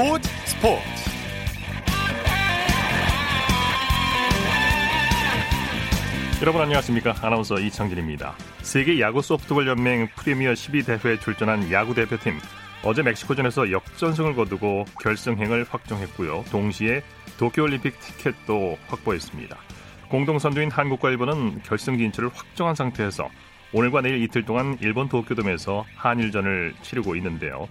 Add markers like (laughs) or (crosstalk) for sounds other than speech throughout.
스포츠 스포츠. 여러분 안녕하십니까? 아나운서 이창진입니다. 세계 야구 소프트볼 연맹 프리미어 12 대회에 출전한 야구 대표팀. 어제 멕시코전에서 역전승을 거두고 결승행을 확정했고요. 동시에 도쿄올림픽 티켓도 확보했습니다. 공동 선두인 한국과 일본은 결승 진출을 확정한 상태에서 오늘과 내일 이틀 동안 일본 도쿄돔에서 한일전을 치르고 있는데요.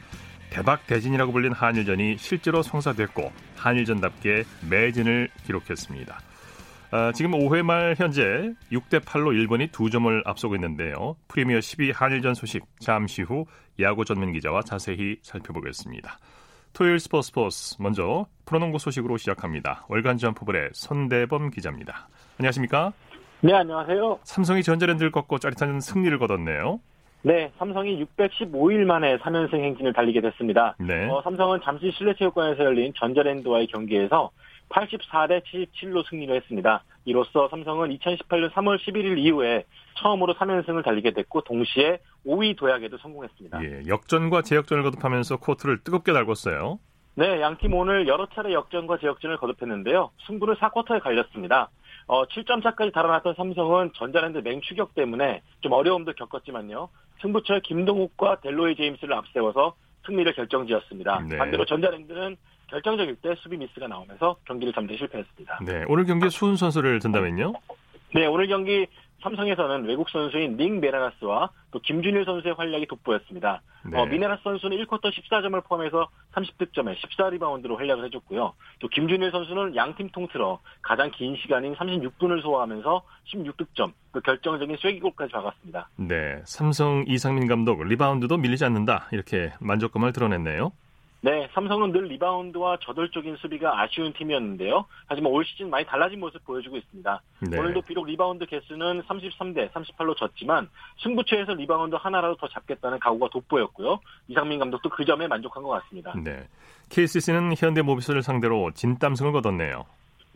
대박 대진이라고 불린 한일전이 실제로 성사됐고 한일전답게 매진을 기록했습니다. 아, 지금 5회 말 현재 6대 8로 일본이 두 점을 앞서고 있는데요. 프리미어 12 한일전 소식 잠시 후 야구 전문 기자와 자세히 살펴보겠습니다. 토요일 스포츠 스포츠 먼저 프로농구 소식으로 시작합니다. 월간 점프볼의 손대범 기자입니다. 안녕하십니까? 네, 안녕하세요. 삼성이 전자랜드를 꺾고 짜릿한 승리를 거뒀네요. 네, 삼성이 615일 만에 3연승 행진을 달리게 됐습니다. 네. 어, 삼성은 잠시 실내체육관에서 열린 전자랜드와의 경기에서 84대 77로 승리를 했습니다. 이로써 삼성은 2018년 3월 11일 이후에 처음으로 3연승을 달리게 됐고 동시에 5위 도약에도 성공했습니다. 예, 역전과 재역전을 거듭하면서 코트를 뜨겁게 달궜어요. 네, 양팀 오늘 여러 차례 역전과 재역전을 거듭했는데요. 승부는 4쿼터에 갈렸습니다. 어, 7점 차까지 달아났던 삼성은 전자랜드 맹추격 때문에 좀 어려움도 겪었지만요. 승부처의 김동욱과 델로이 제임스를 앞세워서 승리를 결정지었습니다. 네. 반대로 전자랜드는 결정적일 때 수비 미스가 나오면서 경기를 잠재 실패했습니다. 네, 오늘 경기 수훈 선수를 든다면요? 네, 오늘 경기 삼성에서는 외국 선수인 닝 메라나스와 또 김준일 선수의 활약이 돋보였습니다. 네. 어, 미네라스 선수는 1쿼터 14점을 포함해서 30득점에 14리바운드로 활약을 해줬고요. 또 김준일 선수는 양팀 통틀어 가장 긴 시간인 36분을 소화하면서 16득점, 그 결정적인 쐐기골까지 박았습니다. 네, 삼성 이상민 감독 리바운드도 밀리지 않는다 이렇게 만족감을 드러냈네요. 네, 삼성은 늘 리바운드와 저돌적인 수비가 아쉬운 팀이었는데요. 하지만 올 시즌 많이 달라진 모습 보여주고 있습니다. 네. 오늘도 비록 리바운드 개수는 33대 38로 졌지만 승부처에서 리바운드 하나라도 더 잡겠다는 각오가 돋보였고요. 이상민 감독도 그 점에 만족한 것 같습니다. 네, KCC는 현대모비스를 상대로 진땀승을 거뒀네요.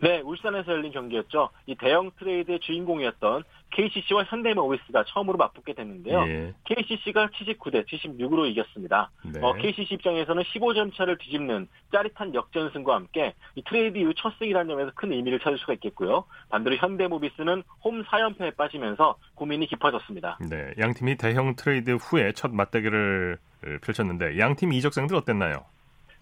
네, 울산에서 열린 경기였죠. 이 대형 트레이드의 주인공이었던 KCC와 현대모비스가 처음으로 맞붙게 됐는데요. 예. KCC가 79대 76으로 이겼습니다. 네. 어, KCC 입장에서는 15점 차를 뒤집는 짜릿한 역전승과 함께 이 트레이드 이후 첫 승이라는 점에서 큰 의미를 찾을 수가 있겠고요. 반대로 현대모비스는 홈 4연패에 빠지면서 고민이 깊어졌습니다. 네, 양 팀이 대형 트레이드 후에 첫 맞대결을 펼쳤는데 양 팀 이적생들 어땠나요?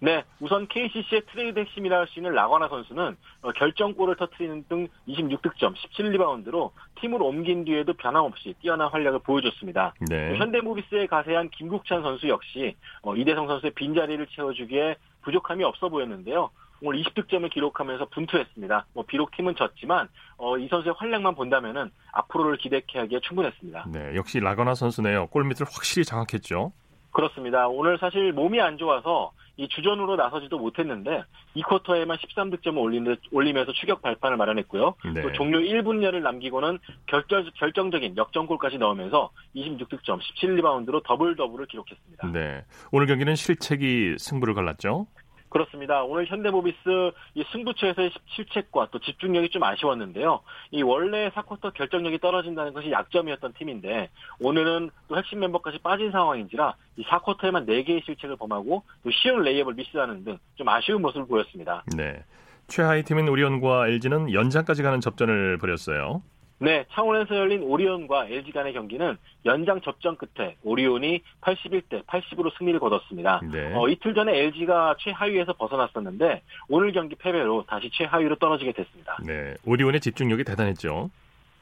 네, 우선 KCC의 트레이드 핵심이라 할 수 있는 라건아 선수는 어, 결정골을 터트리는 등 26득점, 17리바운드로 팀을 옮긴 뒤에도 변함없이 뛰어난 활약을 보여줬습니다. 네. 현대모비스에 가세한 김국찬 선수 역시 어, 이대성 선수의 빈자리를 채워주기에 부족함이 없어 보였는데요. 오늘 20득점을 기록하면서 분투했습니다. 뭐 비록 팀은 졌지만 어, 이 선수의 활약만 본다면은 앞으로를 기대케 하기에 충분했습니다. 네, 역시 라건아 선수네요. 골밑을 확실히 장악했죠. 그렇습니다. 오늘 사실 몸이 안 좋아서 이 주전으로 나서지도 못했는데 이 쿼터에만 13득점을 올리면서 추격 발판을 마련했고요. 네. 또 종료 1분여를 남기고는 결정, 결정적인 역전골까지 넣으면서 26득점, 17리바운드로 더블 더블을 기록했습니다. 네. 오늘 경기는 실책이 승부를 갈랐죠. 그렇습니다. 오늘 현대모비스 이 승부처에서의 실책과 또 집중력이 좀 아쉬웠는데요. 이 원래 사쿼터 결정력이 떨어진다는 것이 약점이었던 팀인데 오늘은 또 핵심 멤버까지 빠진 상황인지라 이 4쿼터에만 4개의 실책을 범하고 또 쉬운 레이업을 미스하는 등 좀 아쉬운 모습을 보였습니다. 네. 최하위 팀인 오리온과 LG는 연장까지 가는 접전을 벌였어요. 네, 창원에서 열린 오리온과 LG 간의 경기는 연장 접전 끝에 오리온이 81대 80으로 승리를 거뒀습니다. 네. 어, 이틀 전에 LG가 최하위에서 벗어났었는데 오늘 경기 패배로 다시 최하위로 떨어지게 됐습니다. 네, 오리온의 집중력이 대단했죠.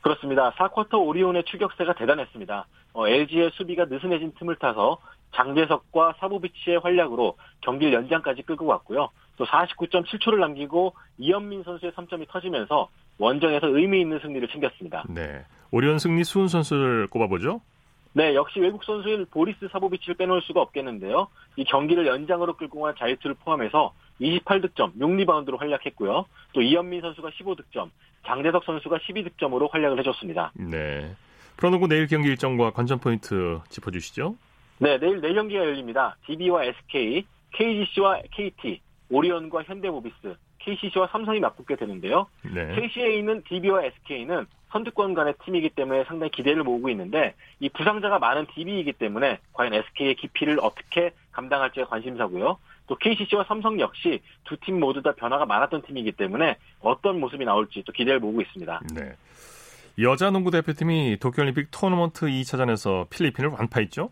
그렇습니다. 4쿼터 오리온의 추격세가 대단했습니다. 어, LG의 수비가 느슨해진 틈을 타서 장재석과 사부비치의 활약으로 경기를 연장까지 끌고 갔고요. 또 49.7초를 남기고 이현민 선수의 3점이 터지면서 원정에서 의미 있는 승리를 챙겼습니다. 네. 오리온 승리 수훈 선수를 꼽아보죠. 네, 역시 외국 선수인 보리스 사보비치를 빼놓을 수가 없겠는데요. 이 경기를 연장으로 끌고 간 자유투를 포함해서 28득점, 6리바운드로 활약했고요. 또 이현민 선수가 15득점, 장대석 선수가 12득점으로 활약을 해줬습니다. 네. 프로농구 내일 경기 일정과 관전 포인트 짚어주시죠. 네, 내일 4경기가 열립니다. DB와 SK, KGC와 KT, 오리온과 현대모비스, KCC와 삼성이 맞붙게 되는데요. 네. KC에 있는 DB와 SK는 선두권 간의 팀이기 때문에 상당히 기대를 모으고 있는데 이 부상자가 많은 DB이기 때문에 과연 SK의 깊이를 어떻게 감당할지가 관심사고요. 또 KCC와 삼성 역시 두 팀 모두 다 변화가 많았던 팀이기 때문에 어떤 모습이 나올지 또 기대를 모으고 있습니다. 네. 여자 농구 대표팀이 도쿄올림픽 토너먼트 2차전에서 필리핀을 완파했죠?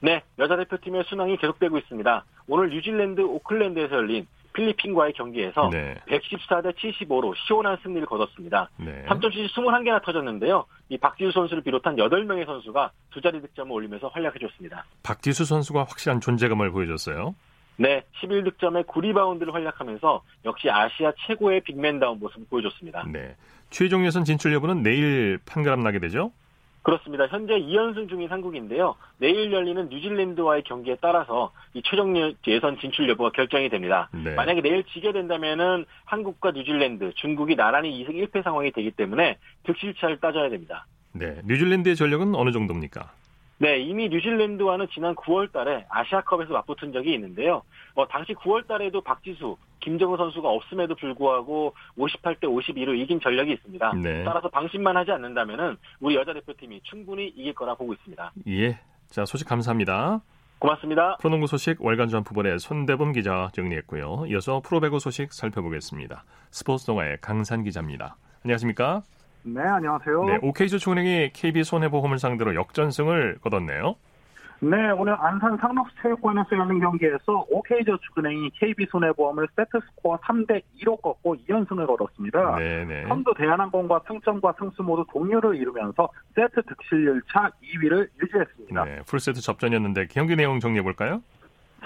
네, 여자 대표팀의 순항이 계속되고 있습니다. 오늘 뉴질랜드 오클랜드에서 열린 필리핀과의 경기에서 네. 114대 75로 시원한 승리를 거뒀습니다. 네. 3점슛이 21개나 터졌는데요. 이 박지수 선수를 비롯한 8명의 선수가 두 자리 득점을 올리면서 활약해줬습니다. 박지수 선수가 확실한 존재감을 보여줬어요. 네, 11득점에 9리바운드를 활약하면서 역시 아시아 최고의 빅맨다운 모습을 보여줬습니다. 네. 최종 예선 진출 여부는 내일 판가름 나게 되죠? 그렇습니다. 현재 2연승 중인 한국인데요. 내일 열리는 뉴질랜드와의 경기에 따라서 이 최종 예선 진출 여부가 결정이 됩니다. 네. 만약에 내일 지게 된다면은 한국과 뉴질랜드, 중국이 나란히 2승 1패 상황이 되기 때문에 득실차를 따져야 됩니다. 네. 뉴질랜드의 전력은 어느 정도입니까? 네, 이미 뉴질랜드와는 지난 9월 달에 아시아컵에서 맞붙은 적이 있는데요. 뭐 당시 9월 달에도 박지수, 김정우 선수가 없음에도 불구하고 58대 52로 이긴 전력이 있습니다. 네. 따라서 방심만 하지 않는다면은 우리 여자 대표팀이 충분히 이길 거라 보고 있습니다. 예. 자, 소식 감사합니다. 고맙습니다. 프로농구 소식 월간 점프볼의 손대범 기자 정리했고요. 이어서 프로배구 소식 살펴보겠습니다. 스포츠 동아의 강산 기자입니다. 안녕하십니까? 네, 안녕하세요. 네, OK저축은행이 KB손해보험을 상대로 역전승을 거뒀네요. 네, 오늘 안산 상록체육관에서 열린 경기에서 OK저축은행이 KB손해보험을 세트스코어 3대 2로 꺾고 2연승을 거뒀습니다. 네네. 선두 대한항공과 승점과 승수 모두 동률을 이루면서 세트 득실률 차 2위를 유지했습니다. 네, 풀세트 접전이었는데 경기 내용 정리해 볼까요?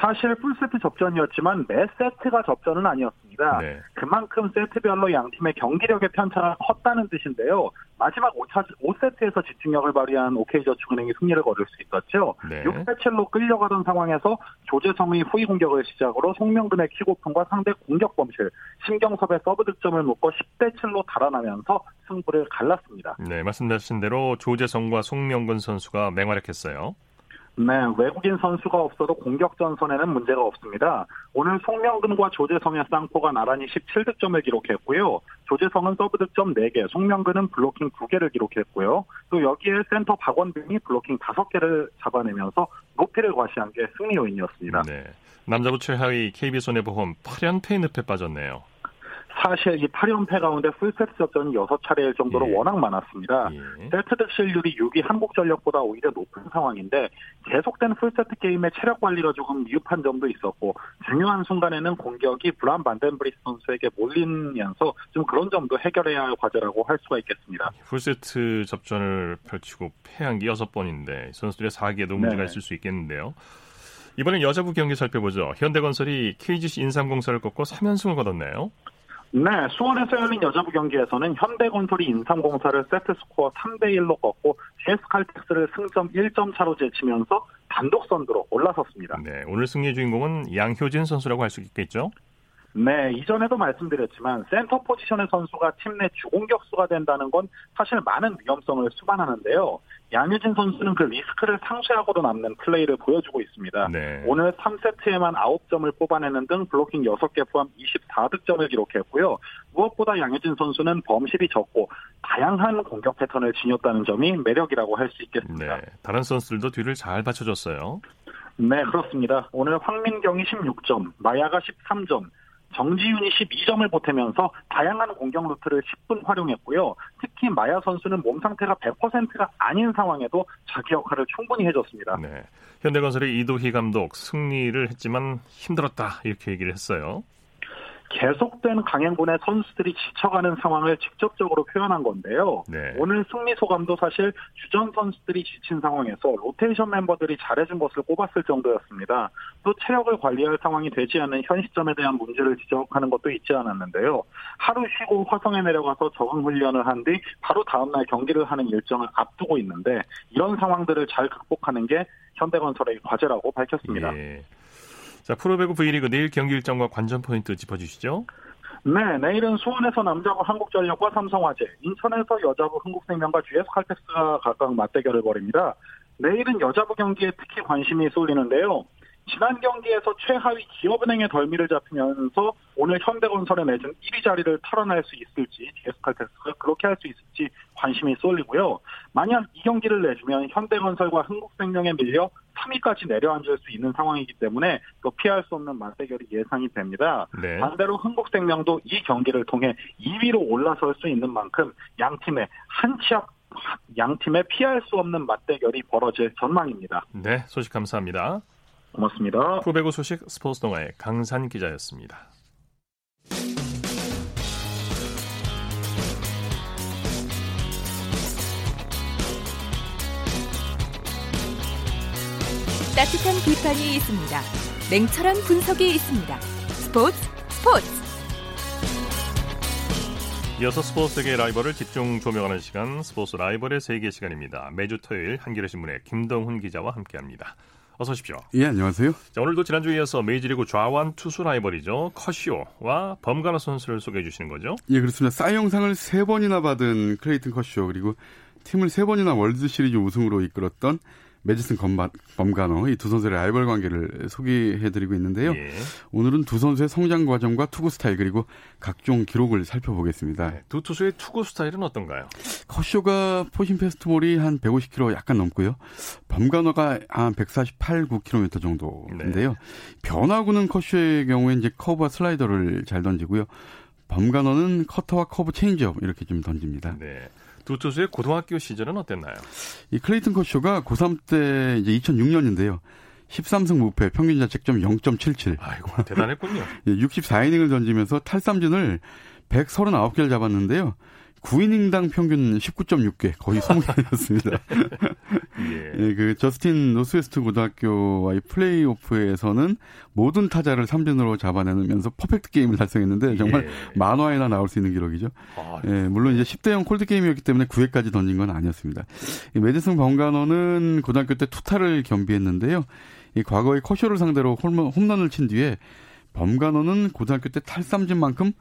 사실 풀세트 접전이었지만 매 세트가 접전은 아니었습니다. 네. 그만큼 세트별로 양 팀의 경기력의 편차가 컸다는 뜻인데요. 마지막 5차, 5세트에서 집중력을 발휘한 OK저축은행이 승리를 거둘 수 있었죠. 네. 6대 7로 끌려가던 상황에서 조재성의 후위 공격을 시작으로 송명근의 퀵오픈과 상대 공격 범실, 심경섭의 서브 득점을 묶고 10대 7로 달아나면서 승부를 갈랐습니다. 네, 말씀하신 대로 조재성과 송명근 선수가 맹활약했어요. 네, 외국인 선수가 없어도 공격 전선에는 문제가 없습니다. 오늘 송명근과 조재성의 쌍포가 나란히 17득점을 기록했고요. 조재성은 서브 득점 4개, 송명근은 블로킹 2개를 기록했고요. 또 여기에 센터 박원빈이 블로킹 5개를 잡아내면서 높이를 과시한 게 승리 요인이었습니다. 네. 남자부 최하위 KB손해보험 8연패 늪에 빠졌네요. 사실 이 8연패 가운데 풀세트 접전이 6차례일 정도로 예. 워낙 많았습니다. 예. 세트 득실률이 6위 한국전력보다 오히려 높은 상황인데 계속된 풀세트 게임의 체력 관리가 조금 미흡한 점도 있었고 중요한 순간에는 공격이 브람 반덴드라이스 선수에게 몰리면서 좀 그런 점도 해결해야 할 과제라고 할 수가 있겠습니다. 풀세트 접전을 펼치고 패한 게 6번인데 선수들의 사기에도 문제가 네. 있을 수 있겠는데요. 이번엔 여자부 경기 살펴보죠. 현대건설이 KGC 인삼공사를 꺾고 3연승을 거뒀네요. 네, 수원에서 열린 여자부 경기에서는 현대건설이 인삼공사를 세트스코어 3대1로 꺾고 GS칼텍스를 승점 1점 차로 제치면서 단독 선두로 올라섰습니다. 네, 오늘 승리의 주인공은 양효진 선수라고 할 수 있겠죠? 네, 이전에도 말씀드렸지만 센터 포지션의 선수가 팀 내 주공격수가 된다는 건 사실 많은 위험성을 수반하는데요. 양효진 선수는 그 리스크를 상쇄하고도 남는 플레이를 보여주고 있습니다. 네. 오늘 3세트에만 9점을 뽑아내는 등 블로킹 6개 포함 24득점을 기록했고요. 무엇보다 양효진 선수는 범실이 적고 다양한 공격 패턴을 지녔다는 점이 매력이라고 할 수 있겠습니다. 네. 다른 선수들도 뒤를 잘 받쳐줬어요. 네, 그렇습니다. 오늘 황민경이 16점, 마야가 13점, 정지윤이 12점을 보태면서 다양한 공격 루트를 10분 활용했고요. 특히 마야 선수는 몸 상태가 100%가 아닌 상황에도 자기 역할을 충분히 해줬습니다. 네. 현대건설의 이도희 감독 승리를 했지만 힘들었다 이렇게 얘기를 했어요. 계속된 강행군의 선수들이 지쳐가는 상황을 직접적으로 표현한 건데요. 네. 오늘 승리 소감도 사실 주전 선수들이 지친 상황에서 로테이션 멤버들이 잘해준 것을 꼽았을 정도였습니다. 또 체력을 관리할 상황이 되지 않는 현 시점에 대한 문제를 지적하는 것도 있지 않았는데요. 하루 쉬고 화성에 내려가서 적응 훈련을 한 뒤 바로 다음날 경기를 하는 일정을 앞두고 있는데 이런 상황들을 잘 극복하는 게 현대건설의 과제라고 밝혔습니다. 예. 자, 프로배구 V리그 내일 경기 일정과 관전 포인트 짚어주시죠. 네, 내일은 수원에서 남자부 한국전력과 삼성화재, 인천에서 여자부 흥국생명과 GS칼텍스가 각각 맞대결을 벌입니다. 내일은 여자부 경기에 특히 관심이 쏠리는데요. 지난 경기에서 최하위 기업은행의 덜미를 잡히면서 오늘 현대건설에 내준 1위 자리를 털어낼 수 있을지, GS칼텍스가 그렇게 할 수 있을지 관심이 쏠리고요. 만약 이 경기를 내주면 현대건설과 흥국생명에 밀려 3위까지 내려앉을 수 있는 상황이기 때문에 또 피할 수 없는 맞대결이 예상이 됩니다. 네. 반대로 흥국생명도 이 경기를 통해 2위로 올라설 수 있는 만큼 양 팀의 한치앞 양 팀의 피할 수 없는 맞대결이 벌어질 전망입니다. 네, 소식 감사합니다. 고맙습니다. 프로배구 소식 스포츠 동아의 강산 기자였습니다. 따뜻한 비판이 있습니다. 냉철한 분석이 있습니다. 스포츠 스포츠. 이어서 스포츠 세계 라이벌을 집중 조명하는 시간 스포츠 라이벌의 세계 시간입니다. 매주 토요일 한겨레 신문의 김동훈 기자와 함께합니다. 어서 오십시오. 예, 안녕하세요. 자, 오늘도 지난주에 이어서 메이저리그 좌완 투수 라이벌이죠. 커쇼와 범가너 선수를 소개해 주시는 거죠? 예, 그렇습니다. 사이영상을 세 번이나 받은 클레이튼 커쇼 그리고 팀을 세 번이나 월드 시리즈 우승으로 이끌었던 매디슨 범가, 범가너 이 두 선수의 라이벌 관계를 소개해드리고 있는데요. 예. 오늘은 두 선수의 성장 과정과 투구 스타일 그리고 각종 기록을 살펴보겠습니다. 네, 두 투수의 투구 스타일은 어떤가요? 커쇼가 포심 패스트볼이 한 150km 약간 넘고요. 범가너가 한 148, 9km 정도인데요. 네. 변화구는 커쇼의 경우에 이제 커브와 슬라이더를 잘 던지고요. 범가너는 커터와 커브 체인지업 이렇게 좀 던집니다. 네. 두 투수의 고등학교 시절은 어땠나요? 이 클레이튼 커쇼가 고3 때 이제 2006년인데요. 13승 무패, 평균 자책점 0.77. 아이고, 대단했군요. 64이닝을 (laughs) 예, 던지면서 탈삼진을 139개를 잡았는데요. 9이닝당 평균 19.6개, 거의 20개였습니다. (laughs) 예. 예, 그 저스틴 노스웨스트 고등학교와의 플레이오프에서는 모든 타자를 3진으로 잡아내면서 퍼펙트 게임을 달성했는데 정말 예. 만화에나 나올 수 있는 기록이죠. 아, 예, 물론 이제 10대 0 콜드 게임이었기 때문에 9회까지 던진 건 아니었습니다. 이 매디슨 범가너는 고등학교 때 투타를 겸비했는데요. 이 과거에 커쇼를 상대로 홈런을 친 뒤에 범가너는 고등학교 때 탈삼진만큼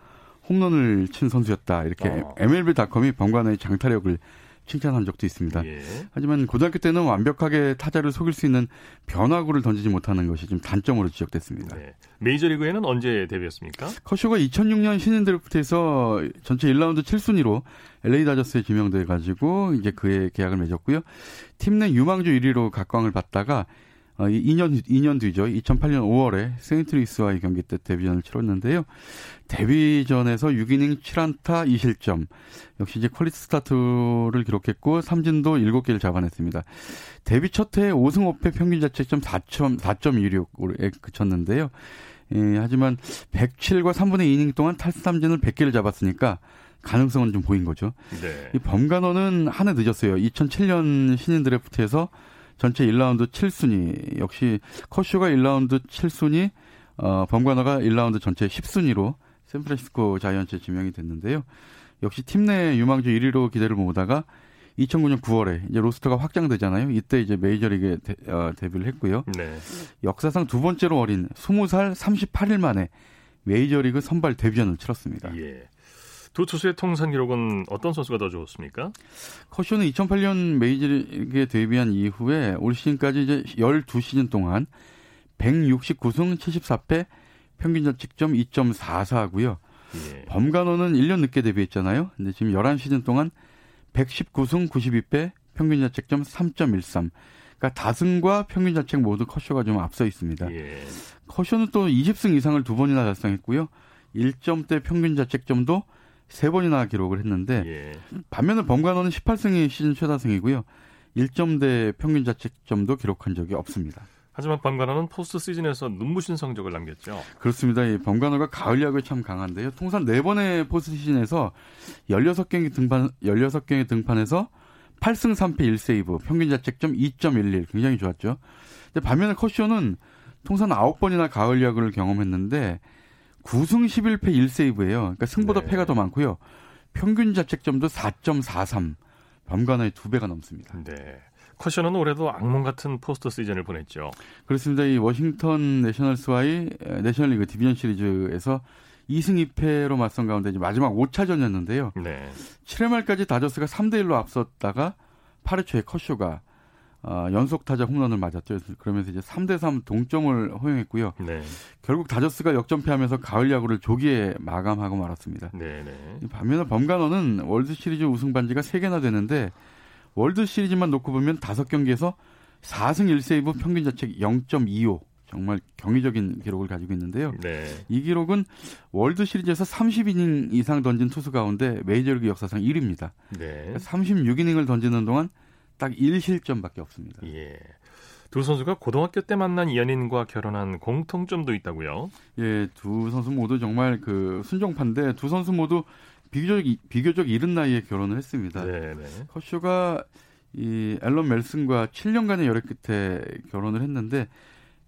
홈런을 친 선수였다. 이렇게 어. MLB.com이 범가너의 장타력을 칭찬한 적도 있습니다. 예. 하지만 고등학교 때는 완벽하게 타자를 속일 수 있는 변화구를 던지지 못하는 것이 좀 단점으로 지적됐습니다. 네. 메이저리그에는 언제 데뷔했습니까? 커쇼가 2006년 신인 드래프트에서 전체 1라운드 7순위로 LA 다저스에 지명돼 가지고 이제 그의 계약을 맺었고요. 팀 내 유망주 1위로 각광을 받다가 2년, 어, 2년 뒤죠. 2008년 5월에 세인트루이스와의 경기 때 데뷔전을 치렀는데요. 데뷔전에서 6이닝 7안타 2실점. 역시 이제 퀄리티 스타트를 기록했고, 삼진도 7개를 잡아냈습니다. 데뷔 첫해 5승 5패 평균 자책점 4.26에 그쳤는데요. 예, 하지만 107과 3분의 2이닝 동안 탈삼진을 100개를 잡았으니까 가능성은 좀 보인 거죠. 네. 이 범간호는 한 해 늦었어요. 2007년 신인 드래프트에서 전체 1라운드 7순위 역시 커쇼가 1라운드 7순위 어, 범관화가 1라운드 전체 10순위로 샌프란시스코 자이언츠에 지명이 됐는데요. 역시 팀 내 유망주 1위로 기대를 모으다가 2009년 9월에 이제 로스터가 확장되잖아요. 이때 이제 메이저리그에 데, 어, 데뷔를 했고요. 네. 역사상 두 번째로 어린 20살 38일 만에 메이저리그 선발 데뷔전을 치렀습니다. 예. 두 투수의 통산 기록은 어떤 선수가 더 좋습니까? 커쇼는 2008년 메이저리그에 데뷔한 이후에 올 시즌까지 이제 12시즌 동안 169승 74패 평균 자책점 2.44고요. 예. 범간호는 1년 늦게 데뷔했잖아요. 근데 지금 11시즌 동안 119승 92패 평균 자책점 3.13. 그러니까 다승과 평균 자책 모두 커쇼가 좀 앞서 있습니다. 예. 커쇼는 또 20승 이상을 두 번이나 달성했고요. 1점대 평균 자책점도 세 번이나 기록을 했는데 예. 반면에 범관호는 18승이 시즌 최다승이고요. 1점대 평균 자책점도 기록한 적이 없습니다. 하지만 범관호는 포스트 시즌에서 눈부신 성적을 남겼죠. 그렇습니다. 이 범관호가 가을 야구에 참 강한데요. 통산 4번의 포스트 시즌에서 16경기 등판 16경기 등판에서 8승 3패 1세이브, 평균 자책점 2.11 굉장히 좋았죠. 근데 반면에 커쇼는 통산 9번이나 가을 야구를 경험했는데 9승 11패 1세이브예요. 그러니까 승보다 네. 패가 더 많고요. 평균 자책점도 4.43. 범관의 두 배가 넘습니다. 네. 커셔는 올해도 악몽 같은 포스트 시즌을 보냈죠. 그렇습니다. 이 워싱턴 내셔널스와의 내셔널리그 디비전 시리즈에서 2승 2패로 맞선 가운데 이제 마지막 5차전이었는데요. 네. 7회 말까지 다저스가 3대 1로 앞섰다가 8회 초에 커쇼가 어, 연속 타자 홈런을 맞았죠. 그러면서 이제 3대 3 동점을 허용했고요. 네. 결국 다저스가 역전패하면서 가을 야구를 조기에 마감하고 말았습니다. 네, 네. 반면에 범가너는 월드 시리즈 우승 반지가 3개나 되는데 월드 시리즈만 놓고 보면 5경기에서 4승 1세이브 평균 자책 0.25 정말 경이적인 기록을 가지고 있는데요. 네. 이 기록은 월드 시리즈에서 30이닝 이상 던진 투수 가운데 메이저리그 역사상 1위입니다. 네. 36이닝을 던지는 동안 딱 1실점밖에 없습니다. 예. 두 선수가 고등학교 때 만난 연인과 결혼한 공통점도 있다고요? 예, 두 선수 모두 정말 그 순정파인데 두 선수 모두 비교적 비교적 이른 나이에 결혼을 했습니다. 네, 네. 커쇼가 이 엘런 멜슨과 7년간의 열애 끝에 결혼을 했는데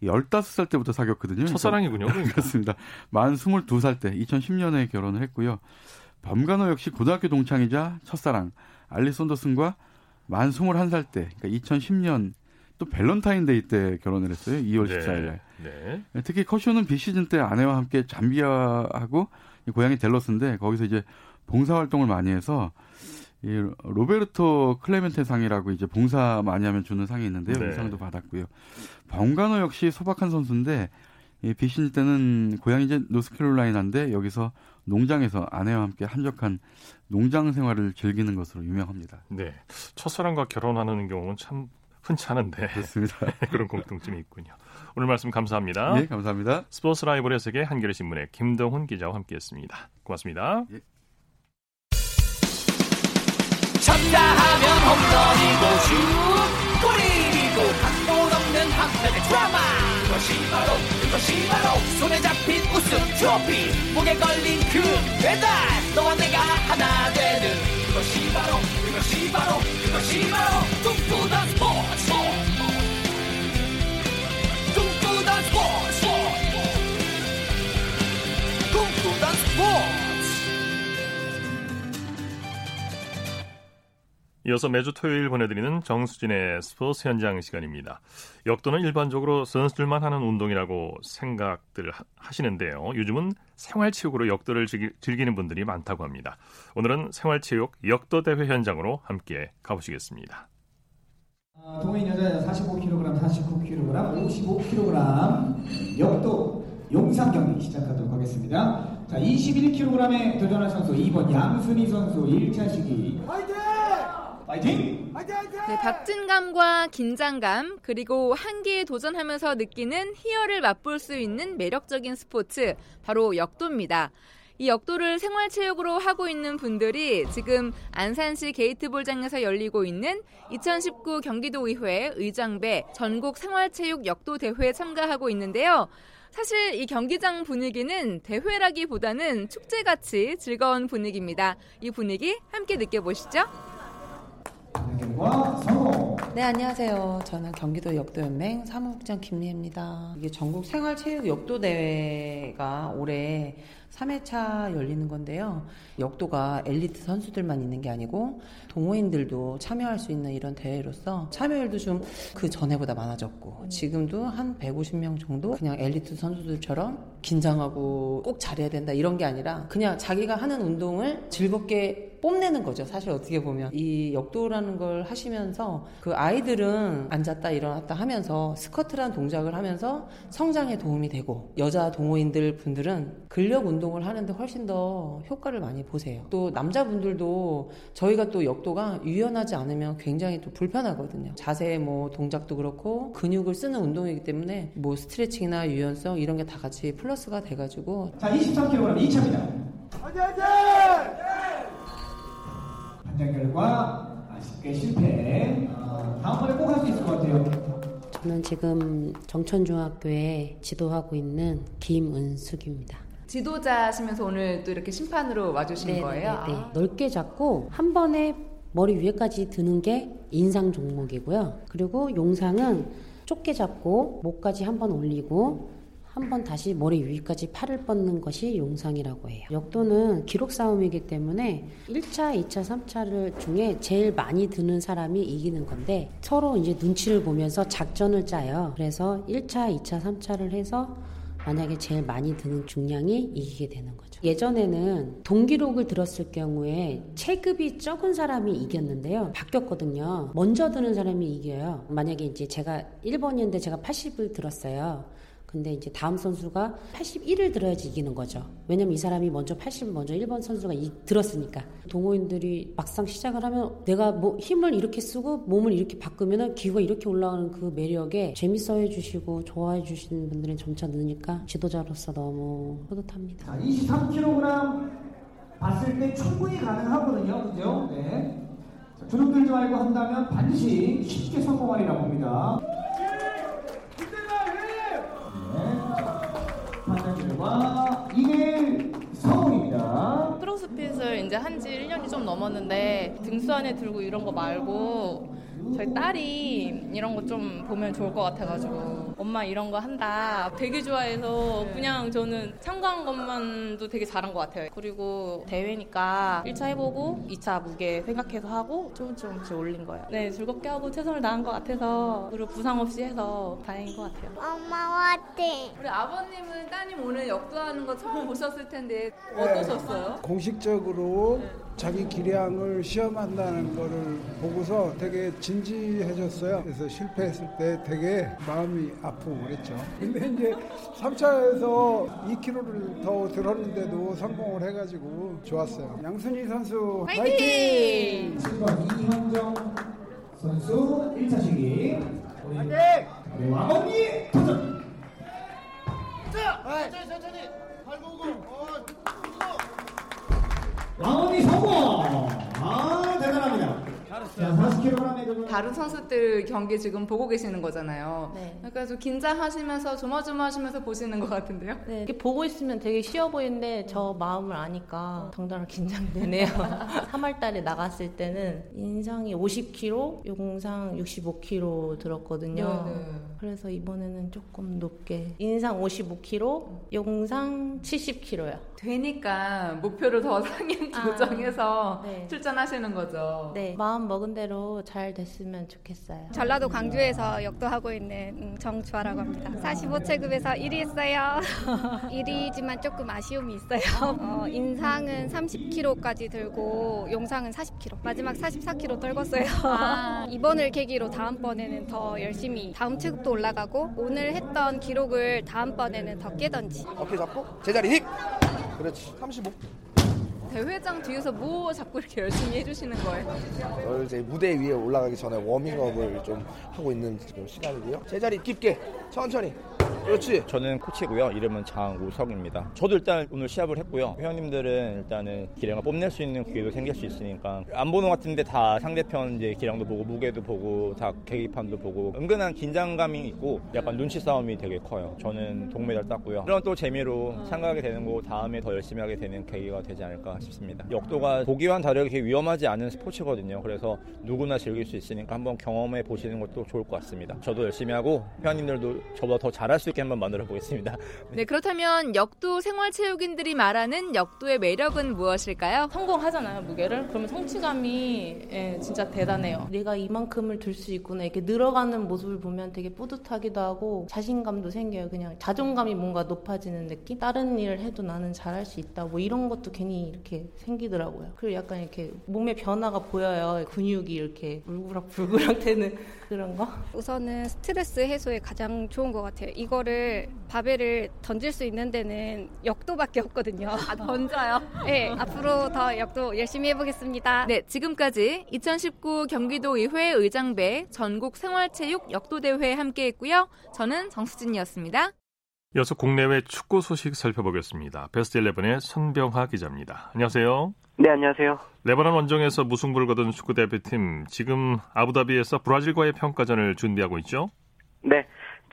15살 때부터 사귀었거든요. 첫사랑이군요. 그러니까. (laughs) 그렇습니다. 만 22살 때 2010년에 결혼을 했고요. 범가너 역시 고등학교 동창이자 첫사랑 알리 손더슨과 만 21살 때 그러니까 2010년 또 밸런타인데이 때 결혼을 했어요. 2월 네. 14일 날. 네. 특히 커쇼는 비시즌 때 아내와 함께 잠비아하고 고향이 델러스인데 거기서 이제 봉사 활동을 많이 해서 이 로베르토 클레멘테 상이라고 이제 봉사 많이 하면 주는 상이 있는데요. 네. 이 상도 받았고요. 범간호 역시 소박한 선수인데 이 비신지 때는 고향이 이제 노스캐롤라이나인데 여기서 농장에서 아내와 함께 한적한 농장 생활을 즐기는 것으로 유명합니다. 네. 첫사랑과 결혼하는 경우는 참 흔치 않은데. 그렇습니다. (laughs) 그런 공통점이 있군요. 오늘 말씀 감사합니다. 네, 감사합니다. 스포츠 라이브의 세계 한겨레 신문의 김동훈 기자와 함께했습니다. 고맙습니다. 예. 쳤다 하면 홈런이고 슛 골이고 각본 없는 한편의 드라마 그것이 바로 그것이 바로 손에 트로피 목에 걸린 그 배달. 너와 내가 하나 되는 그것이 바로 그것이 바로 그것이 바로 꿈꾸던 스포츠. 꿈꾸던 스포츠 이어서 매주 토요일 보내드리는 정수진의 스포츠 현장 시간입니다. 역도는 일반적으로 선수들만 하는 운동이라고 생각들 하시는데요. 요즘은 생활체육으로 역도를 즐기는 분들이 많다고 합니다. 오늘은 생활체육 역도 대회 현장으로 함께 가보시겠습니다. 아, 동호인 여자 45kg, 49kg, 55kg 역도 용상 경기 시작하도록 하겠습니다. 자, 21kg에 도전한 선수 2번 양순희 선수 1차 시기. 화이팅! 파이팅! 네, 박진감과 긴장감 그리고 한계에 도전하면서 느끼는 희열을 맛볼 수 있는 매력적인 스포츠 바로 역도입니다. 이 역도를 생활체육으로 하고 있는 분들이 지금 안산시 게이트볼장에서 열리고 있는 2019 경기도의회 의장배 전국 생활체육 역도 대회에 참가하고 있는데요. 사실 이 경기장 분위기는 대회라기보다는 축제같이 즐거운 분위기입니다. 이 분위기 함께 느껴보시죠. 네, 안녕하세요. 저는 경기도 역도연맹 사무국장 김미혜입니다. 이게 전국 생활체육 역도대회가 올해 3회차 열리는 건데요. 역도가 엘리트 선수들만 있는 게 아니고 동호인들도 참여할 수 있는 이런 대회로서 참여율도 좀 그 전에보다 많아졌고 지금도 한 150명 정도 그냥 엘리트 선수들처럼 긴장하고 꼭 잘해야 된다 이런 게 아니라 그냥 자기가 하는 운동을 즐겁게 뽐내는 거죠. 사실 어떻게 보면 이 역도라는 걸 하시면서 그 아이들은 앉았다 일어났다 하면서 스쿼트란 동작을 하면서 성장에 도움이 되고 여자 동호인들 분들은 근력 운동을 하는데 훨씬 더 효과를 많이 보세요. 또 남자분들도 저희가 또 역도가 유연하지 않으면 굉장히 또 불편하거든요. 자세 뭐 동작도 그렇고 근육을 쓰는 운동이기 때문에 뭐 스트레칭이나 유연성 이런 게 다 같이 플러스가 돼가지고 자 23kg 2차입니다. 화이팅! 판정 결과 아쉽게 실패. 어, 다음번에 꼭 할 수 있을 것 같아요. 저는 지금 정천중학교에 지도하고 있는 김은숙입니다. 지도자시면서 오늘 또 이렇게 심판으로 와주신 네네네네. 거예요? 네, 아. 넓게 잡고 한 번에 머리 위에까지 드는 게 인상 종목이고요. 그리고 용상은 좁게 잡고 목까지 한 번 올리고 한 번 다시 머리 위까지 팔을 뻗는 것이 용상이라고 해요. 역도는 기록 싸움이기 때문에 1차, 2차, 3차를 중에 제일 많이 드는 사람이 이기는 건데 서로 이제 눈치를 보면서 작전을 짜요. 그래서 1차, 2차, 3차를 해서 만약에 제일 많이 드는 중량이 이기게 되는 거죠. 예전에는 동기록을 들었을 경우에 체급이 적은 사람이 이겼는데요. 바뀌었거든요. 먼저 드는 사람이 이겨요. 만약에 이제 제가 1번이었는데 제가 80을 들었어요. 근데 이제 다음 선수가 81을 들어야지 이기는 거죠. 왜냐면 이 사람이 먼저 80 먼저 1번 선수가 이, 들었으니까. 동호인들이 막상 시작을 하면 내가 뭐 힘을 이렇게 쓰고 몸을 이렇게 바꾸면은 기구가 이렇게 올라가는 그 매력에 재밌어 해주시고 좋아해 주시는 분들이 점차 느니까 지도자로서 너무 뿌듯합니다. 자, 23kg 봤을 때 충분히 가능하거든요. 그죠? 네. 주눅 들지 말고 한다면 반드시 쉽게 성공하리라 봅니다. 이제 한지 1년이 좀 넘었는데 등수 안에 들고 이런 거 말고 저희 딸이 이런 거 좀 보면 좋을 것 같아가지고 엄마 이런 거 한다. 되게 좋아해서 그냥 저는 참가한 것만도 되게 잘한 것 같아요. 그리고 대회니까 1차 해보고 2차 무게 생각해서 하고 조금 조금씩 올린 거예요. 네 즐겁게 하고 최선을 다한 것 같아서 그리고 부상 없이 해서 다행인 것 같아요. 엄마 화이팅 우리 아버님은 따님 오늘 역도하는 거 처음 보셨을 텐데 어떠셨어요? 네, 공식적으로 네. 자기 기량을 시험한다는 거를 보고서 되게 진지해졌어요. 그래서 실패했을 때 되게 마음이 아프고 그랬죠. 근데 이제 3차에서 2kg를 더 들었는데도 성공을 해가지고 좋았어요. 양순희 선수 화이팅! 7번 이현정 선수 1차 시기 화이팅! 왕언니 도전! 자! 천천히 천천히 8990 왕언 니 성공! 아, 대단합니다. 자, 40kg의 다른 선수들 경기 지금 보고 계시는 거잖아요. 네. 그러니까 좀 긴장하시면서 조마조마하시면서 보시는 것 같은데요. 네, 이렇게 보고 있으면 되게 쉬워 보이는데 저 마음을 아니까 덩달아 (laughs) 긴장되네요. (laughs) 3월달에 나갔을 때는 인상이 50kg, 용상 65kg 들었거든요. 네, 네. 그래서 이번에는 조금 높게 인상 55kg, 용상 70kg요. 되니까 목표를 더 (laughs) 상향 조정해서 아, 네. 출전하시는 거죠. 네, 마음 먹은 대로 잘 됐으면 좋겠어요. 전라도 광주에서 역도하고 있는 음, 정주아라고 합니다. 45체급에서 1위 했어요. 1위지만 조금 아쉬움이 있어요. (laughs) 어, 인상은 30kg까지 들고 용상은 40kg. 마지막 44kg 떨궜어요. 아. (laughs) 이번을 계기로 다음번에는 더 열심히 다음 체급도 올라가고 오늘 했던 기록을 다음번에는 더 깨던지. 어깨 잡고 제자리 힙! 그렇지. 35. 대회장 뒤에서 뭐 자꾸 이렇게 열심히 해주시는 거예요? 이제 무대 위에 올라가기 전에 워밍업을 좀 하고 있는 지금 시간이고요. 제자리 깊게 천천히 그렇지. 저는 코치고요. 이름은 장우석입니다. 저도 일단 오늘 시합을 했고요. 회원님들은 일단은 기량을 뽐낼 수 있는 기회도 생길 수 있으니까 안 보는 것 같은데 다 상대편 이제 기량도 보고 무게도 보고 다 계기판도 보고 은근한 긴장감이 있고 약간 눈치 싸움이 되게 커요. 저는 동메달 땄고요. 그런 또 재미로 참가하게 되는 거 다음에 더 열심히 하게 되는 계기가 되지 않을까 싶습니다. 역도가 보기와는 다르게 위험하지 않은 스포츠거든요. 그래서 누구나 즐길 수 있으니까 한번 경험해 보시는 것도 좋을 것 같습니다. 저도 열심히 하고 회원님들도 저보다 더 잘할 수 있게 한번 만들어 보겠습니다. (laughs) 네, 그렇다면 역도 생활체육인들이 말하는 역도의 매력은 무엇일까요? 성공하잖아요, 무게를. 그러면 성취감이 예, 진짜 대단해요. 내가 이만큼을 들 수 있구나. 이렇게 늘어가는 모습을 보면 되게 뿌듯하기도 하고 자신감도 생겨요. 그냥 자존감이 뭔가 높아지는 느낌? 다른 일을 해도 나는 잘할 수 있다. 뭐 이런 것도 괜히 이렇게 생기더라고요. 그리고 약간 이렇게 몸의 변화가 보여요. 근육이 이렇게 울그락 불그락 되는 그런 거? 우선은 스트레스 해소에 가장 좋은 것 같아요. 이거를 바벨을 던질 수 있는 데는 역도밖에 없거든요. 아, 던져요? 네, 앞으로 더 역도 열심히 해보겠습니다. 네, 지금까지 2019 경기도 의회 의장배 전국 생활체육 역도대회 함께했고요. 저는 정수진이었습니다. 이어서 국내외 축구 소식 살펴보겠습니다. 베스트 11의 손병하 기자입니다. 안녕하세요. 네, 안녕하세요. 레바논 원정에서 무승부를 거둔 축구 대표팀 지금 아부다비에서 브라질과의 평가전을 준비하고 있죠? 네.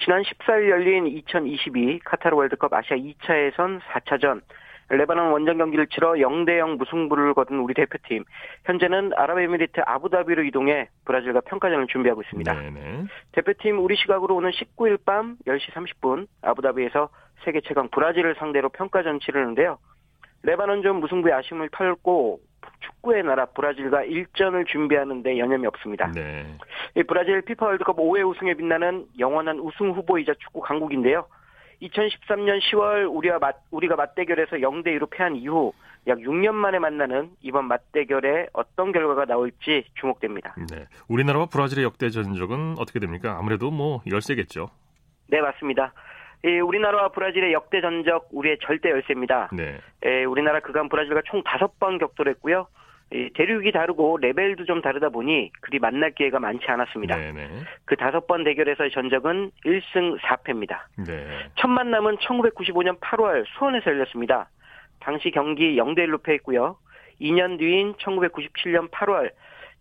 지난 14일 열린 2022 카타르 월드컵 아시아 2차 예선 4차전 레바논 원정 경기를 치러 0대 0 무승부를 거둔 우리 대표팀. 현재는 아랍에미리트 아부다비로 이동해 브라질과 평가전을 준비하고 있습니다. 네네. 대표팀 우리 시각으로 오는 19일 밤 10시 30분 아부다비에서 세계 최강 브라질을 상대로 평가전 치르는데요. 레바논전 무승부의 아쉬움을 털고 축구의 나라 브라질과 일전을 준비하는데 여념이 없습니다. 네. 이 브라질 피파 월드컵 5회 우승에 빛나는 영원한 우승 후보이자 축구 강국인데요. 2013년 10월 우리와 맞, 우리가 맞대결에서 0대 2로 패한 이후 약 6년 만에 만나는 이번 맞대결에 어떤 결과가 나올지 주목됩니다. 네. 우리나라와 브라질의 역대 전적은 어떻게 됩니까? 아무래도 뭐 열세겠죠. 네, 맞습니다. 예, 우리나라와 브라질의 역대 전적 우리의 절대 열세입니다. 네. 예, 우리나라 그간 브라질과 총 5번 격돌했고요. 예, 대륙이 다르고 레벨도 좀 다르다 보니 그리 만날 기회가 많지 않았습니다. 네네. 그 다섯 번 대결에서의 전적은 1승 4패입니다. 네. 첫 만남은 1995년 8월 수원에서 열렸습니다. 당시 경기 0대 1로 패했고요. 2년 뒤인 1997년 8월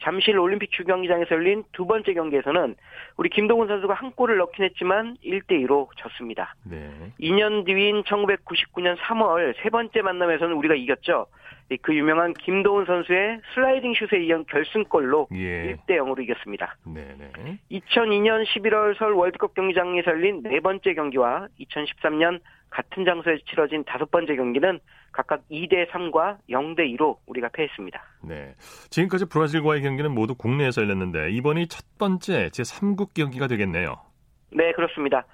잠실 올림픽 주경기장에서 열린 두 번째 경기에서는 우리 김동훈 선수가 한 골을 넣긴 했지만 1대 2로 졌습니다. 네. 2년 뒤인 1999년 3월 세 번째 만남에서는 우리가 이겼죠. 그 유명한 김도훈 선수의 슬라이딩 슛에 이은 결승골로 예. 1대 0으로 이겼습니다. 네네. 2002년 11월 서울 월드컵 경기장에서 열린 네 번째 경기와 2013년 같은 장소에서 치러진 다섯 번째 경기는 각각 2대 3과 0대 2로 우리가 패했습니다. 네. 지금까지 브라질과의 경기는 모두 국내에서 열렸는데 이번이 첫 번째 제3국 경기가 되겠네요. 네, 그렇습니다.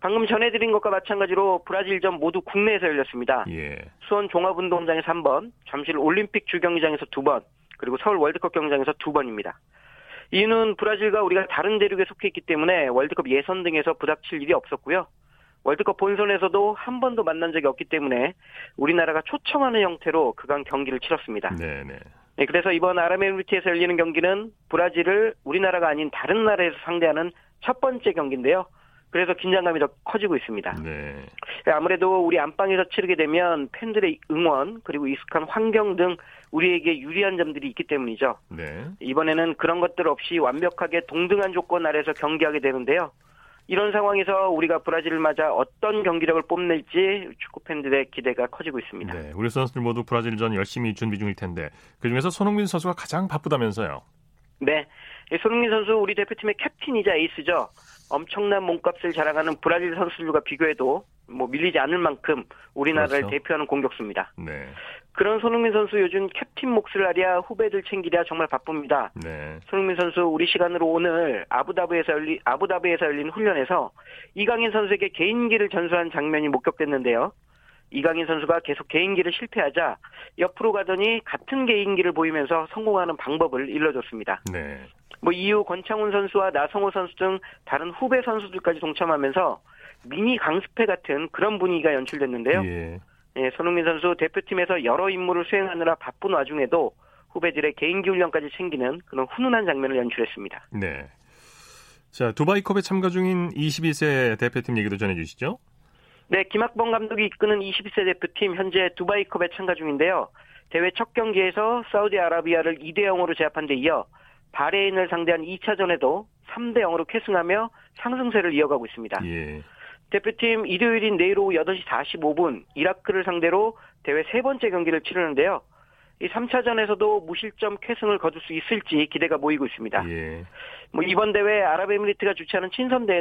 방금 전해드린 것과 마찬가지로 브라질전 모두 국내에서 열렸습니다. 예. 수원 종합운동장에서 한 번, 잠실 올림픽 주경기장에서 두 번, 그리고 서울 월드컵 경기장에서 두 번입니다. 이유는 브라질과 우리가 다른 대륙에 속해 있기 때문에 월드컵 예선 등에서 부닥칠 일이 없었고요. 월드컵 본선에서도 한 번도 만난 적이 없기 때문에 우리나라가 초청하는 형태로 그간 경기를 치렀습니다. 네네. 네, 그래서 이번 아랍에미리트에서 열리는 경기는 브라질을 우리나라가 아닌 다른 나라에서 상대하는 첫 번째 경기인데요. 그래서 긴장감이 더 커지고 있습니다. 네. 아무래도 우리 안방에서 치르게 되면 팬들의 응원 그리고 익숙한 환경 등 우리에게 유리한 점들이 있기 때문이죠. 네. 이번에는 그런 것들 없이 완벽하게 동등한 조건 아래서 경기하게 되는데요. 이런 상황에서 우리가 브라질을 맞아 어떤 경기력을 뽐낼지 축구 팬들의 기대가 커지고 있습니다. 네, 우리 선수들 모두 브라질전 열심히 준비 중일 텐데 그중에서 손흥민 선수가 가장 바쁘다면서요? 네, 손흥민 선수 우리 대표팀의 캡틴이자 에이스죠. 엄청난 몸값을 자랑하는 브라질 선수들과 비교해도 뭐 밀리지 않을 만큼 우리나라를 그렇죠. 대표하는 공격수입니다. 네. 그런 손흥민 선수 요즘 캡틴 몫을 하랴 후배들 챙기랴 정말 바쁩니다. 네. 손흥민 선수 우리 시간으로 오늘 아부다비에서 열린 아부다비에서 열린 훈련에서 이강인 선수에게 개인기를 전수한 장면이 목격됐는데요. 이강인 선수가 계속 개인기를 실패하자 옆으로 가더니 같은 개인기를 보이면서 성공하는 방법을 일러줬습니다. 네. 뭐 이후 권창훈 선수와 나성호 선수 등 다른 후배 선수들까지 동참하면서 미니 강습회 같은 그런 분위기가 연출됐는데요. 예. 예, 손흥민 선수 대표팀에서 여러 임무를 수행하느라 바쁜 와중에도 후배들의 개인기 훈련까지 챙기는 그런 훈훈한 장면을 연출했습니다. 네. 자, 두바이컵에 참가 중인 22세 대표팀 얘기도 전해 주시죠. 네, 김학범 감독이 이끄는 22세 대표팀 현재 두바이컵에 참가 중인데요. 대회 첫 경기에서 사우디아라비아를 2대 0으로 제압한 데 이어 바레인을 상대한 2차전에도 3대 0으로 캐승하며 상승세를 이어가고 있습니다. 예. 대표팀 일요일인 내일 오후 8시 45분 이라크를 상대로 대회 세 번째 경기를 치르는데요. 이 3차전에서도 무실점 쾌승을 거둘 수 있을지 기대가 모이고 있습니다. 예. 뭐 이번 대회 아랍에미리트가 주최하는 친선 대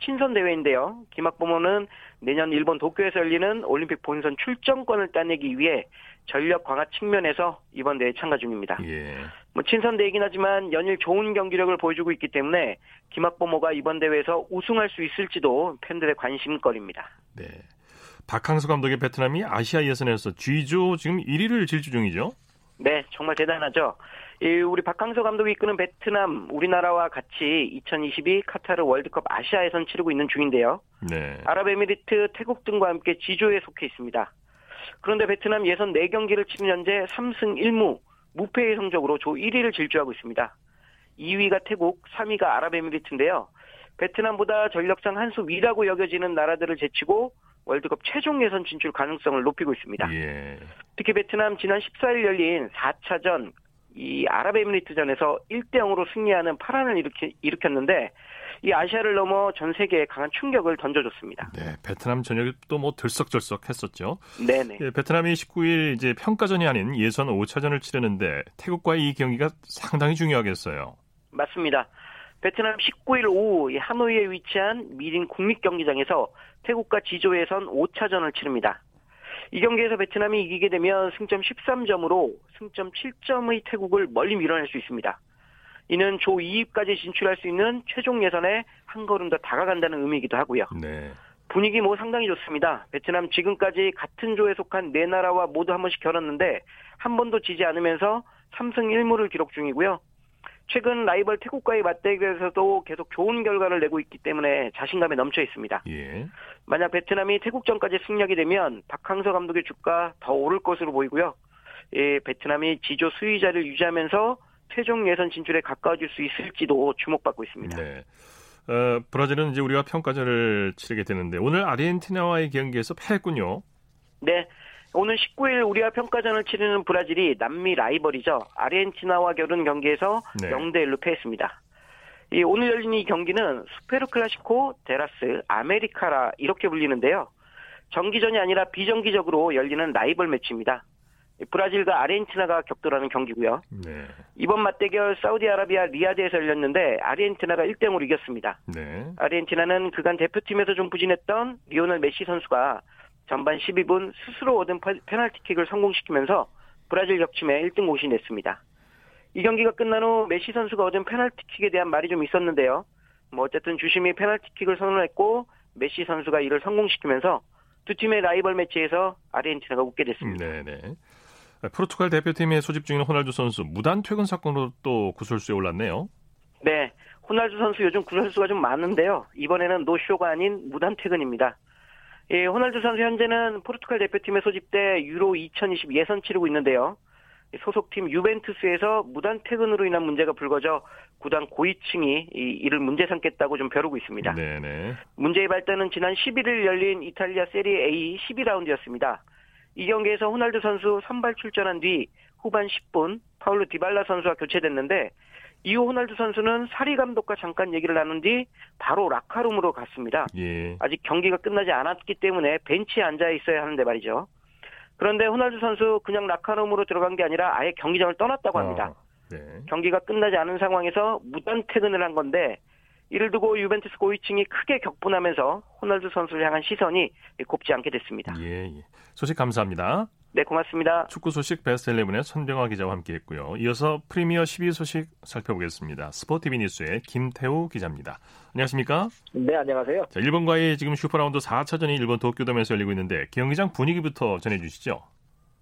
친선 대회인데요. 김학범호는 내년 일본 도쿄에서 열리는 올림픽 본선 출전권을 따내기 위해 전력 강화 측면에서 이번 대회에 참가 중입니다. 예. 뭐 친선 대회이긴 하지만 연일 좋은 경기력을 보여주고 있기 때문에 김학범호가 이번 대회에서 우승할 수 있을지도 팬들의 관심거리입니다. 네. 박항서 감독의 베트남이 아시아 예선에서 G조 지금 1위를 질주 중이죠? 네, 정말 대단하죠. 우리 박항서 감독이 이끄는 베트남, 우리나라와 같이 2022 카타르 월드컵 아시아 예선 치르고 있는 중인데요. 네. 아랍에미리트, 태국 등과 함께 G조에 속해 있습니다. 그런데 베트남 예선 4경기를 치른 현재 3승 1무, 무패의 성적으로 조 1위를 질주하고 있습니다. 2위가 태국, 3위가 아랍에미리트인데요. 베트남보다 전력상 한 수 위라고 여겨지는 나라들을 제치고 월드컵 최종 예선 진출 가능성을 높이고 있습니다. 예. 특히 베트남 지난 14일 열린 4차전 이 아랍에미리트전에서 1대 0으로 승리하는 파란을 일으키, 일으켰 는데 이 아시아를 넘어 전 세계에 강한 충격을 던져줬습니다. 네, 베트남 전역도 뭐 들썩들썩했었죠. 네네. 예, 베트남이 19일 이제 평가전이 아닌 예선 5차전을 치르는데 태국과의 이 경기가 상당히 중요하겠어요. 맞습니다. 베트남 19일 오후 하노이에 위치한 미린 국립 경기장에서 태국과 지조 예선 5차전을 치릅니다. 이 경기에서 베트남이 이기게 되면 승점 13점으로 승점 7점의 태국을 멀리 밀어낼 수 있습니다. 이는 조 2위까지 진출할 수 있는 최종 예선에 한 걸음 더 다가간다는 의미이기도 하고요. 네. 분위기 뭐 상당히 좋습니다. 베트남 지금까지 같은 조에 속한 네 나라와 모두 한 번씩 겨뤘는데 한 번도 지지 않으면서 3승 1무를 기록 중이고요. 최근 라이벌 태국과의 맞대결에서도 계속 좋은 결과를 내고 있기 때문에 자신감에 넘쳐 있습니다. 예. 만약 베트남이 태국전까지 승리하게 되면 박항서 감독의 주가 더 오를 것으로 보이고요. 예, 베트남이 지조 수위자를 유지하면서 최종 예선 진출에 가까워질 수 있을지도 주목받고 있습니다. 네. 어, 브라질은 이제 우리가 평가전을 치르게 되는데 오늘 아르헨티나와의 경기에서 패했군요. 네. 오늘 19일 우리와 평가전을 치르는 브라질이 남미 라이벌이죠. 아르헨티나와 겨룬 경기에서 네. 0대 1로 패했습니다. 이 오늘 열린 이 경기는 수페르 클라시코 데 라스 아메리카스라 이렇게 불리는데요. 정기전이 아니라 비정기적으로 열리는 라이벌 매치입니다. 브라질과 아르헨티나가 격돌하는 경기고요. 네. 이번 맞대결 사우디아라비아 리야드에서 열렸는데 아르헨티나가 1대 0으로 이겼습니다. 네. 아르헨티나는 그간 대표팀에서 좀 부진했던 리오넬 메시 선수가 전반 12분 스스로 얻은 페널티킥을 성공시키면서 브라질 격침에 1등 공신이 됐습니다. 이 경기가 끝난 후 메시 선수가 얻은 페널티킥에 대한 말이 좀 있었는데요. 뭐 어쨌든 주심이 페널티킥을 선언했고 메시 선수가 이를 성공시키면서 두 팀의 라이벌 매치에서 아르헨티나가 웃게 됐습니다. 네네. 포르투갈 대표팀에 소집 중인 호날두 선수 무단 퇴근 사건으로 또 구설수에 올랐네요. 네, 호날두 선수 요즘 구설수가 좀 많은데요. 이번에는 노쇼가 아닌 무단 퇴근입니다. 예, 호날두 선수 현재는 포르투갈 대표팀에 소집돼 유로 2020 예선 치르고 있는데요. 소속팀 유벤투스에서 무단 퇴근으로 인한 문제가 불거져 구단 고위층이 이를 문제 삼겠다고 좀 벼르고 있습니다. 네네. 문제의 발단은 지난 11일 열린 이탈리아 세리에 A 12라운드였습니다. 이 경기에서 호날두 선수 선발 출전한 뒤 후반 10분 파울루 디발라 선수와 교체됐는데 이후 호날두 선수는 사리 감독과 잠깐 얘기를 나눈 뒤 바로 라카룸으로 갔습니다. 예. 아직 경기가 끝나지 않았기 때문에 벤치에 앉아 있어야 하는데 말이죠. 그런데 호날두 선수 그냥 라카룸으로 들어간 게 아니라 아예 경기장을 떠났다고 합니다. 어, 네. 경기가 끝나지 않은 상황에서 무단 퇴근을 한 건데 이를 두고 유벤투스 고위층이 크게 격분하면서 호날두 선수를 향한 시선이 곱지 않게 됐습니다. 예, 예. 소식 감사합니다. 네, 고맙습니다. 축구 소식 베스트 11의 손병화 기자와 함께했고요. 이어서 프리미어 12 소식 살펴보겠습니다. 스포티비 뉴스의 김태우 기자입니다. 안녕하십니까? 네, 안녕하세요. 자, 일본과의 지금 슈퍼라운드 4차전이 일본 도쿄돔에서 열리고 있는데 경기장 분위기부터 전해주시죠.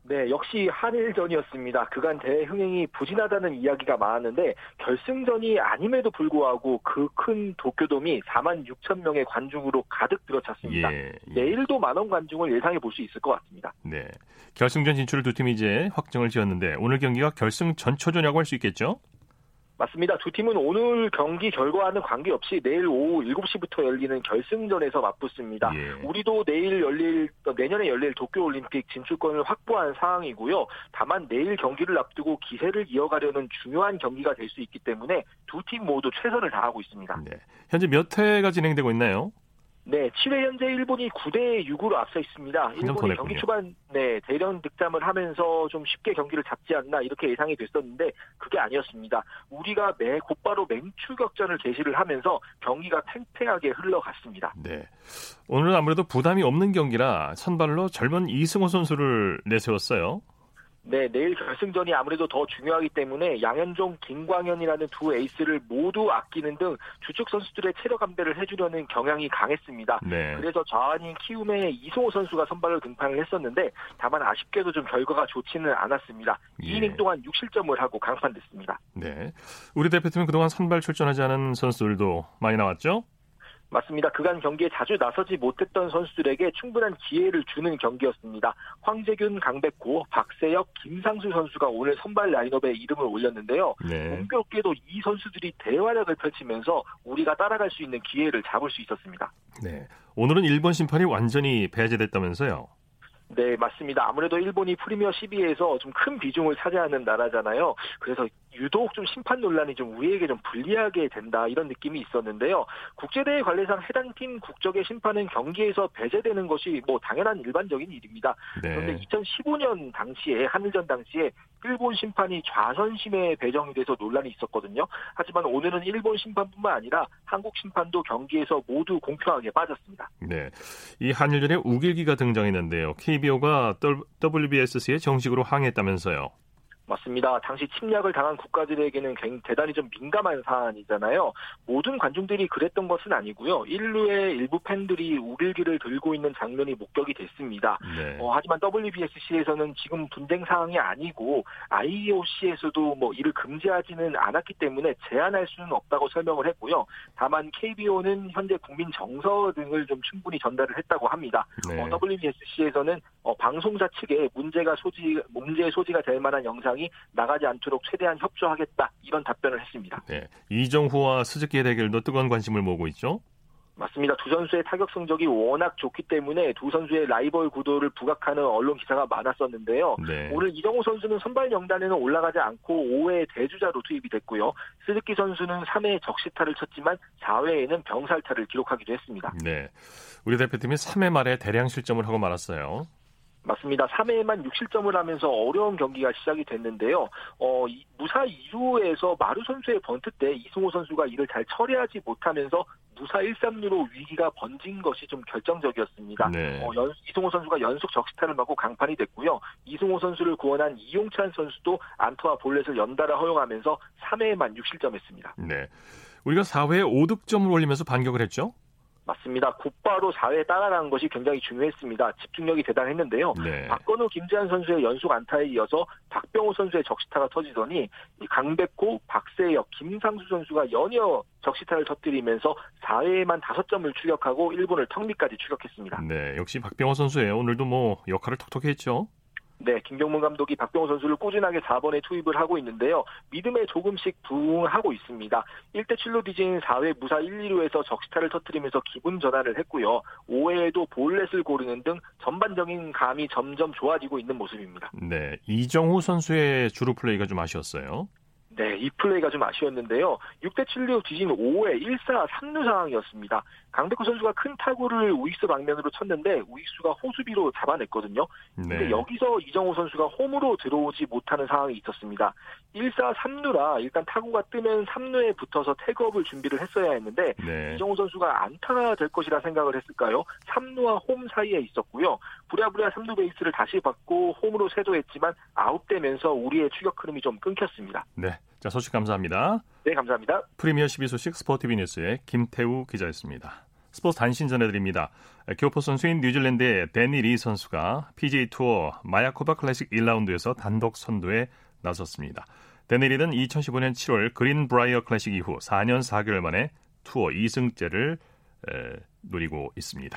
네, 역시 한일전이었습니다. 그간 대회 흥행이 부진하다는 이야기가 많았는데 결승전이 아님에도 불구하고 그 큰 도쿄돔이 4만 6천 명의 관중으로 가득 들어찼습니다. 예, 예. 내일도 만원 관중을 예상해 볼 수 있을 것 같습니다. 네, 결승전 진출을 두 팀이 이제 확정을 지었는데 오늘 경기가 결승 전초전이라고 할 수 있겠죠? 맞습니다. 두 팀은 오늘 경기 결과와는 관계없이 내일 오후 7시부터 열리는 결승전에서 맞붙습니다. 예. 우리도 내일 열릴 내년에 열릴 도쿄 올림픽 진출권을 확보한 상황이고요. 다만 내일 경기를 앞두고 기세를 이어가려는 중요한 경기가 될 수 있기 때문에 두 팀 모두 최선을 다하고 있습니다. 네. 현재 몇 회가 진행되고 있나요? 네, 7회 현재 일본이 9대 6으로 앞서 있습니다. 일본이 경기 초반 네, 대련 득점을 하면서 좀 쉽게 경기를 잡지 않나 이렇게 예상이 됐었는데 그게 아니었습니다. 우리가 매 곧바로 맹추격전을 개시를 하면서 경기가 팽팽하게 흘러갔습니다. 네. 오늘은 아무래도 부담이 없는 경기라 선발로 젊은 이승호 선수를 내세웠어요. 네, 내일 결승전이 아무래도 더 중요하기 때문에 양현종, 김광현이라는 두 에이스를 모두 아끼는 등 주축 선수들의 체력 안배를 해주려는 경향이 강했습니다. 네. 그래서 좌완인 키움의 이소호 선수가 선발로 등판을 했었는데 다만 아쉽게도 좀 결과가 좋지는 않았습니다. 예. 2이닝 동안 6실점을 하고 강판됐습니다. 네, 우리 대표팀은 그동안 선발 출전하지 않은 선수들도 많이 나왔죠? 맞습니다. 그간 경기에 자주 나서지 못했던 선수들에게 충분한 기회를 주는 경기였습니다. 황재균, 강백호, 박세혁, 김상수 선수가 오늘 선발 라인업에 이름을 올렸는데요. 네. 공교롭게도 이 선수들이 대활약을 펼치면서 우리가 따라갈 수 있는 기회를 잡을 수 있었습니다. 네. 오늘은 일본 심판이 완전히 배제됐다면서요? 네, 맞습니다. 아무래도 일본이 프리미어 12에서 좀 큰 비중을 차지하는 나라잖아요. 그래서 유독 좀 심판 논란이 좀 우리에게 좀 불리하게 된다 이런 느낌이 있었는데요. 국제대회 관례상 해당 팀 국적의 심판은 경기에서 배제되는 것이 뭐 당연한 일반적인 일입니다. 네. 그런데 2015년 당시에 한일전 당시에 일본 심판이 좌선심에 배정이 돼서 논란이 있었거든요. 하지만 오늘은 일본 심판뿐만 아니라 한국 심판도 경기에서 모두 공평하게 빠졌습니다. 네, 이 한일전에 우길기가 등장했는데요. KBO가 WBSC에 정식으로 항의했다면서요. 맞습니다. 당시 침략을 당한 국가들에게는 대단히 좀 민감한 사안이잖아요. 모든 관중들이 그랬던 것은 아니고요. 인류의 일부 팬들이 우길기를 들고 있는 장면이 목격이 됐습니다. 네. 어, 하지만 WBSC에서는 지금 분쟁 사항이 아니고 IOC에서도 뭐 이를 금지하지는 않았기 때문에 제한할 수는 없다고 설명을 했고요. 다만 KBO는 현재 국민 정서 등을 좀 충분히 전달을 했다고 합니다. 네. 어, WBSC에서는 어, 방송사 측에 문제가 소지 문제의 소지가 될 만한 영상이 나가지 않도록 최대한 협조하겠다 이런 답변을 했습니다. 네. 이정후와 스즈키의 대결도 뜨거운 관심을 모으고 있죠. 맞습니다. 두 선수의 타격 성적이 워낙 좋기 때문에 두 선수의 라이벌 구도를 부각하는 언론 기사가 많았었는데요. 네. 오늘 이정우 선수는 선발 명단에는 올라가지 않고 5회 대주자로 투입이 됐고요. 스즈키 선수는 3회 적시타를 쳤지만 4회에는 병살타를 기록하기도 했습니다. 네. 우리 대표팀이 3회 말에 대량 실점을 하고 말았어요. 맞습니다. 3회에만 6실점을 하면서 어려운 경기가 시작이 됐는데요. 어, 무사 2루에서 마루 선수의 번트 때 이승호 선수가 이를 잘 처리하지 못하면서 무사 1, 3루로 위기가 번진 것이 좀 결정적이었습니다. 네. 어, 연, 이승호 선수가 연속 적시타를 맞고 강판이 됐고요. 이승호 선수를 구원한 이용찬 선수도 안토와 볼넷을 연달아 허용하면서 3회에만 6실점했습니다. 네. 우리가 4회에 5득점을 올리면서 반격을 했죠? 맞습니다. 곧바로 4회에 따라간 것이 굉장히 중요했습니다. 집중력이 대단했는데요. 네. 박건우, 김재환 선수의 연속 안타에 이어서 박병호 선수의 적시타가 터지더니 강백호, 박세혁, 김상수 선수가 연이어 적시타를 터뜨리면서 4회에만 5점을 추격하고 일본을 턱밑까지 추격했습니다. 네, 역시 박병호 선수예요. 오늘도 뭐 역할을 톡톡히 했죠. 네, 김경문 감독이 박병호 선수를 꾸준하게 4번에 투입을 하고 있는데요. 믿음에 조금씩 부응하고 있습니다. 1대 7로 뒤진 4회 무사 1, 2루에서 적시타를 터뜨리면서 기분 전환을 했고요. 5회에도 볼넷을 고르는 등 전반적인 감이 점점 좋아지고 있는 모습입니다. 네, 이정후 선수의 주루 플레이가 좀 아쉬웠어요. 네, 이 플레이가 좀 아쉬웠는데요. 6대 7로 뒤진 5회 1사 3루 상황이었습니다. 강백호 선수가 큰 타구를 우익수 방면으로 쳤는데 우익수가 호수비로 잡아냈거든요. 네. 근데 여기서 이정호 선수가 홈으로 들어오지 못하는 상황이 있었습니다. 1사 3루라 일단 타구가 뜨면 3루에 붙어서 태그업을 준비를 했어야 했는데 네. 이정호 선수가 안타가 될 것이라 생각을 했을까요? 3루와 홈 사이에 있었고요. 부랴부랴 3루 베이스를 다시 받고 홈으로 세도했지만 아웃되면서 우리의 추격 흐름이 좀 끊겼습니다. 네. 자, 소식 감사합니다. 네, 감사합니다. 프리미어 12 소식 스포티비 뉴스의 김태우 기자였습니다. 스포츠 단신 전해드립니다. 교포 선수인 뉴질랜드의 데니 리 선수가 PGA 투어 마야코바 클래식 1라운드에서 단독 선두에 나섰습니다. 데니 리는 2015년 7월 그린브라이어 클래식 이후 4년 4개월 만에 투어 2승째를 에, 노리고 있습니다.